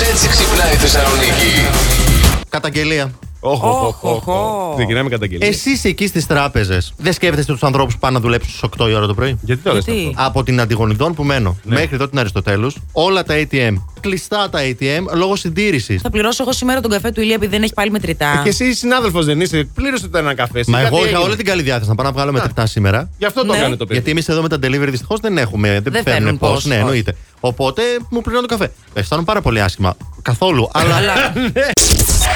έτσι ξυπνάει η Θεσσαλονίκη. Καταγγελία. Όχ, Οχ, όχ, όχ, οχ. όχ. Ξεκινάμε καταγγελία. Εσείς εκεί στις τράπεζες δεν σκέφτεστε τους ανθρώπους που πάνε να δουλέψουν στις 8 η ώρα το πρωί; Γιατί το λες Γιατί; αυτό; Από την Αντιγονιδών που μένω μέχρι εδώ την Αριστοτέλους, όλα τα ATM. Κλειστά τα ATM λόγω συντήρησης. Θα πληρώσω εγώ σήμερα τον καφέ του Ηλία επειδή δεν έχει πάλι μετρητά. Και εσύ συνάδελφος δεν είσαι, πλήρωσε το ένα καφέ. Μα Κάτι εγώ είχα έγινε. όλη την καλή διάθεση να πάω να βγάλω μετρητά σήμερα. Γι' αυτό το Ναι. έκανε το παιδί. Γιατί εμείς εδώ με τα delivery δυστυχώς δεν έχουμε. Δεν, Δεν φέρνουν φέρνουν πώς. πώς, Ναι, όχι. εννοείται. Οπότε μου πληρώνω το καφέ. Αισθάνομαι πάρα πολύ άσχημα. Καθόλου. Αλλά.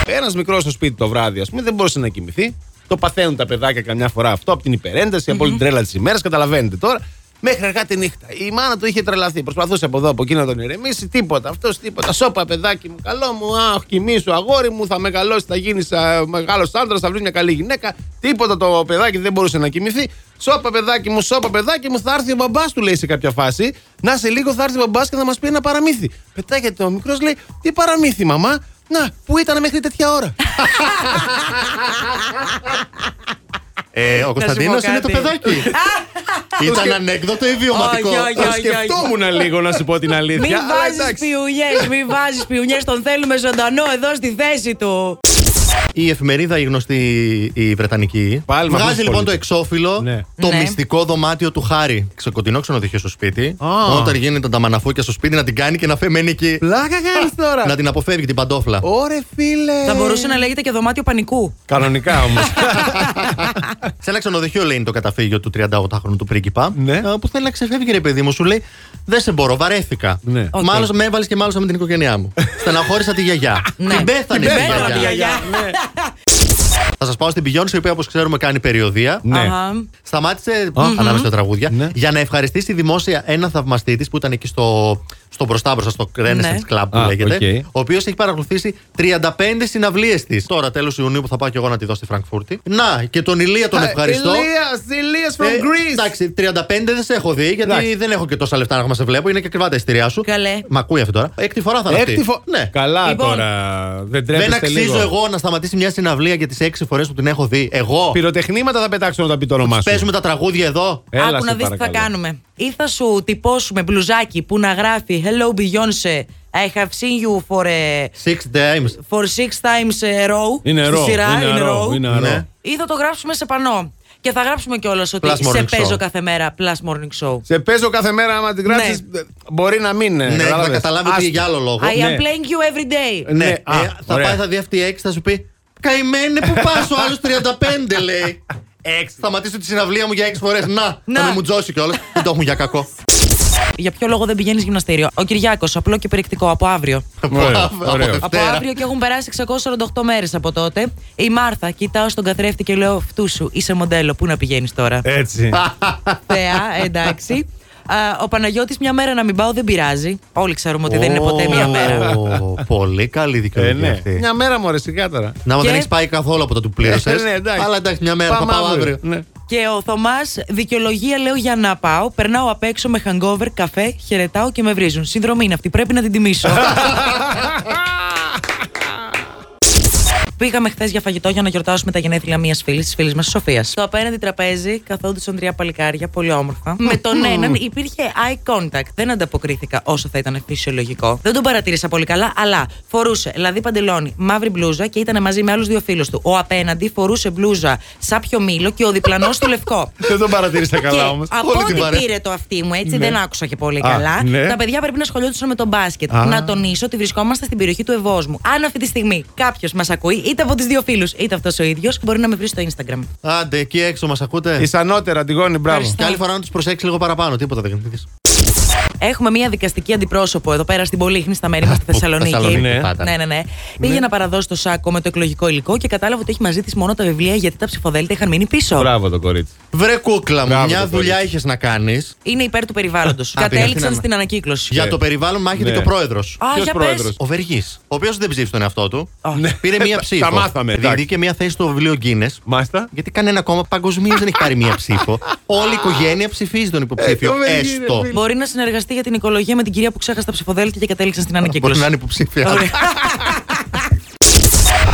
Ένας μικρός στο σπίτι το βράδυ, ας πούμε, δεν μπορούσε να κοιμηθεί. Το παθαίνουν τα παιδάκια καμιά φορά αυτό από την υπερένταση, από όλη την τρέλα της ημέρας. Καταλαβαίνετε τώρα. Μέχρι αργά τη νύχτα. Η μάνα του είχε τρελαθεί. Προσπαθούσε από εδώ, από εκεί να τον ηρεμήσει. Τίποτα. Αυτός τίποτα. Σώπα, παιδάκι μου, καλό μου. Αχ, κοιμήσου, αγόρι μου. Θα μεγαλώσεις, θα γίνεις μεγάλος άντρας, θα βρεις μια καλή γυναίκα. Τίποτα το παιδάκι δεν μπορούσε να κοιμηθεί. Σώπα, παιδάκι μου, σώπα, παιδάκι μου. Θα έρθει ο μπαμπάς του, λέει σε κάποια φάση. Να σε λίγο θα έρθει ο μπαμπάς και θα μας πει ένα παραμύθι. Πετάγεται ο μικρός, λέει, Τι παραμύθι, μαμά; Να, πού ήταν μέχρι τέτοια ώρα. Ε, ο Κωνσταντίνο πω είναι το κάτι. παιδάκι. Ήταν ανέκδοτο ή βιωματικό; Όχι, όχι, Το όχι. σκεφτόμουν λίγο να σου πω την αλήθεια. Μην αλλά βάζεις εντάξει. πιουνιές, μην βάζεις πιουνιές. Τον θέλουμε ζωντανό εδώ στη θέση του. Η εφημερίδα η γνωστή η Βρετανική Πάλι με βγάζει αυτούς λοιπόν το τους εξώφυλλο Ναι. το Ναι. μυστικό δωμάτιο του Χάρη. Ξεκοντινό ξενοδοχείο στο σπίτι. Α. Όταν γίνεται τα μαναφούκια στο σπίτι να την κάνει και να φέρει μένει εκεί. Πλάκα κάνεις τώρα. Να την αποφεύγει την παντόφλα. Ωρε φίλε. Θα μπορούσε να λέγεται και δωμάτιο πανικού. Κανονικά όμως. Σε ένα ξενοδοχείο λέει είναι το καταφύγιο του 38χρονου του πρίγκιπα. Ναι. ε, Που θέλει να ξεφεύγει, ρε παιδί μου, σου λέει Δεν σε μπορώ, βαρέθηκα. Ναι. Οκ. Μάλλον με έβαλες και μάλωσα με την οικογένειά μου. Στεναχώρησα τη γιαγιά. Ναι. Την πέθανε Την η πέθανε γιαγιά. Τη γιαγιά. Θα σας πάω στην Beyoncé, η οποία όπως ξέρουμε κάνει περιοδεία. Ναι. Αχα. Σταμάτησε ανάμεσα στα τραγούδια Ναι. για να ευχαριστήσει δημόσια ένα θαυμαστή της που ήταν εκεί στο, στο μπροστά μπροστά, στο Renaissance Ναι. Club που Α, λέγεται. οκ. Ο οποίος έχει παρακολουθήσει 35 συναυλίες της. Τώρα, τέλος Ιουνίου που θα πάω και εγώ να τη δω στη Φρανκφούρτη. Να, και τον Ηλία τον ευχαριστώ. Ηλίας, Ηλίας from Ε, Greece. Εντάξει, 35 δεν σε έχω δει γιατί Εντάξει. δεν έχω και τόσα λεφτά να σε βλέπω. Είναι και ακριβά τα εισιτήριά σου. Καλέ. Μ' ακούει αυτή τώρα. Έκτη φορά θα είναι αυτή. Έκτη φο- Ναι. Καλά Λοιπόν. τώρα. Δεν Δεν ντρέπεστε αξίζω λίγο. εγώ να σταματήσει μια συναυλία για τις 6 φορές που την έχω δει. Εγώ. Πυροτεχνήματα θα πετάξω να τα πει το όνομά σου. Παίζουμε τα τραγούδια εδώ. Έλα, Άκου σε να δεις τι θα παρακαλώ. κάνουμε. Ή θα σου τυπώσουμε μπλουζάκι που να γράφει Hello Beyoncé. I have seen you for, a, Six times. for six times a row. Είναι στη ρο. σειρά, Είναι in ρο. row. Είναι Ναι. ρο. Ή θα το γράψουμε σε πανό. Και θα γράψουμε κιόλας ότι Plus σε morning παίζω show. κάθε μέρα. Plus morning show. Σε παίζω κάθε μέρα, άμα την γράψεις, μπορεί να μην. ε, Ναι, θα κατάλαβες. καταλάβει Άστο. ότι για άλλο λόγο. I am Ναι. playing you every day. Ναι, Ναι, ε, α, θα ωραία. πάει, θα δει αυτή η έξι, θα σου πει Καημένε που πας, ο άλλος 35 λέει. Έξι. Σταματήσω τη συναυλία μου για έξι φορές. Να, Να. θα με μου τζώσει κιόλας. Δεν το έχουν για κακό. Για ποιο λόγο δεν πηγαίνεις γυμναστήριο; Ο Κυριάκος, απλό και περιεκτικό από αύριο. Ωραίο, Από ωραίο. Δευτέρα. Από αύριο και έχουν περάσει 648 μέρες από τότε. Η Μάρθα, κοιτάω στον καθρέφτη και λέω Φτού σου, είσαι μοντέλο. Πού να πηγαίνεις τώρα; Έτσι. Θεά, εντάξει. Α, ο Παναγιώτης μια μέρα να μην πάω δεν πειράζει. Όλοι ξέρουμε ότι δεν είναι ποτέ μια μέρα. Ω, Πολύ καλή Ε, δικαιολογία ναι. αυτή. Μια μέρα μου σιγά τώρα. Να μου Και- δεν έχεις πάει καθόλου από το του πλήρωσες. Ε, ναι, εντάξει. Αλλά εντάξει, μια μέρα θα Πάμε πάω αύριο. Ναι. Και ο Θωμάς, δικαιολογία λέω για να πάω. Περνάω απ' έξω με hangover, καφέ, χαιρετάω και με βρίζουν. Συνδρομή είναι αυτή, πρέπει να την τιμήσω. Πήγαμε χθες για φαγητό για να γιορτάσουμε τα γενέθλια μιας φίλης, της φίλης μας Σοφίας. Στο απέναντι τραπέζι καθόντουσαν τρία παλικάρια, πολύ όμορφα. Με τον έναν υπήρχε eye contact. Δεν ανταποκρίθηκα όσο θα ήταν φυσιολογικό. Δεν τον παρατήρησα πολύ καλά, αλλά φορούσε δηλαδή παντελόνι, μαύρη μπλούζα και ήταν μαζί με άλλους δύο φίλους του. Ο απέναντι φορούσε μπλούζα σάπιο μήλο και ο διπλανός του λευκό. Δεν τον παρατήρησα Και καλά όμως. από Όλη την ό,τι παρέα. πήρε το αυτί μου, έτσι Ναι. δεν άκουσα και πολύ Α, καλά. ναι. Τα παιδιά πρέπει να ασχολιόντουσαν με τον μπάσκετ. Α. Να τονίσω ότι βρισκόμαστε στην περιοχή του Ευόσμου. Αν αυτή τη στιγμή κάποιος μας ακούει, είτε από τι δύο φίλους, είτε αυτός ο ίδιος, μπορεί να με βρει στο Instagram. Άντε, εκεί έξω μας ακούτε. Ισανότερα, Αντιγόνη, μπράβο. Ευχαριστώ. Και άλλη φορά να τους προσέξεις λίγο παραπάνω. Τίποτα δεν κάνει. Έχουμε μια δικαστική αντιπρόσωπο εδώ πέρα στην Πολύχνη, στα μέρη μας στη Που- Θεσσαλονίκη. Θεσσαλονίκη, Ναι. πάντα. Ναι, ναι, ναι. Πήγε να παραδώσει το σάκο με το εκλογικό υλικό και κατάλαβε ότι έχει μαζί της μόνο τα βιβλία γιατί τα ψηφοδέλτια είχαν μείνει πίσω. Μπράβο το κορίτσι. Βρε κούκλα μου, Μπράβο, μια το δουλειά κορίτσι. είχες να κάνεις. Είναι υπέρ του περιβάλλοντος. Α, πήγα Κατέληξαν στην στην ανακύκλωση. Για Ναι. το περιβάλλον μάχεται Ναι. και ο πρόεδρος. Α, Ποιος για πρόεδρος; πες. Ο Βεργής. Ο οποίος δεν ψήφισε τον εαυτό του. Α. Ναι. Πήρε μία ψήφο. Τα μάθαμε, εντάξει. Διότι και μία θέση στο βιβλίο Guinness. Μάλιστα. Γιατί κανένα κόμμα παγκοσμίως δεν έχει πάρει μία ψήφο. Όλη η οικογένεια ψηφίζει τον υποψήφιο. Ε, το Βεργή, ρε έστω. φίλε. Μπορεί να συνεργαστεί για την οικολογία με την κυρία που ξέχασε τα ψηφοδέλτια και κατέληξαν στην Μπορεί ανακύκλωση. να είναι υποψήφια.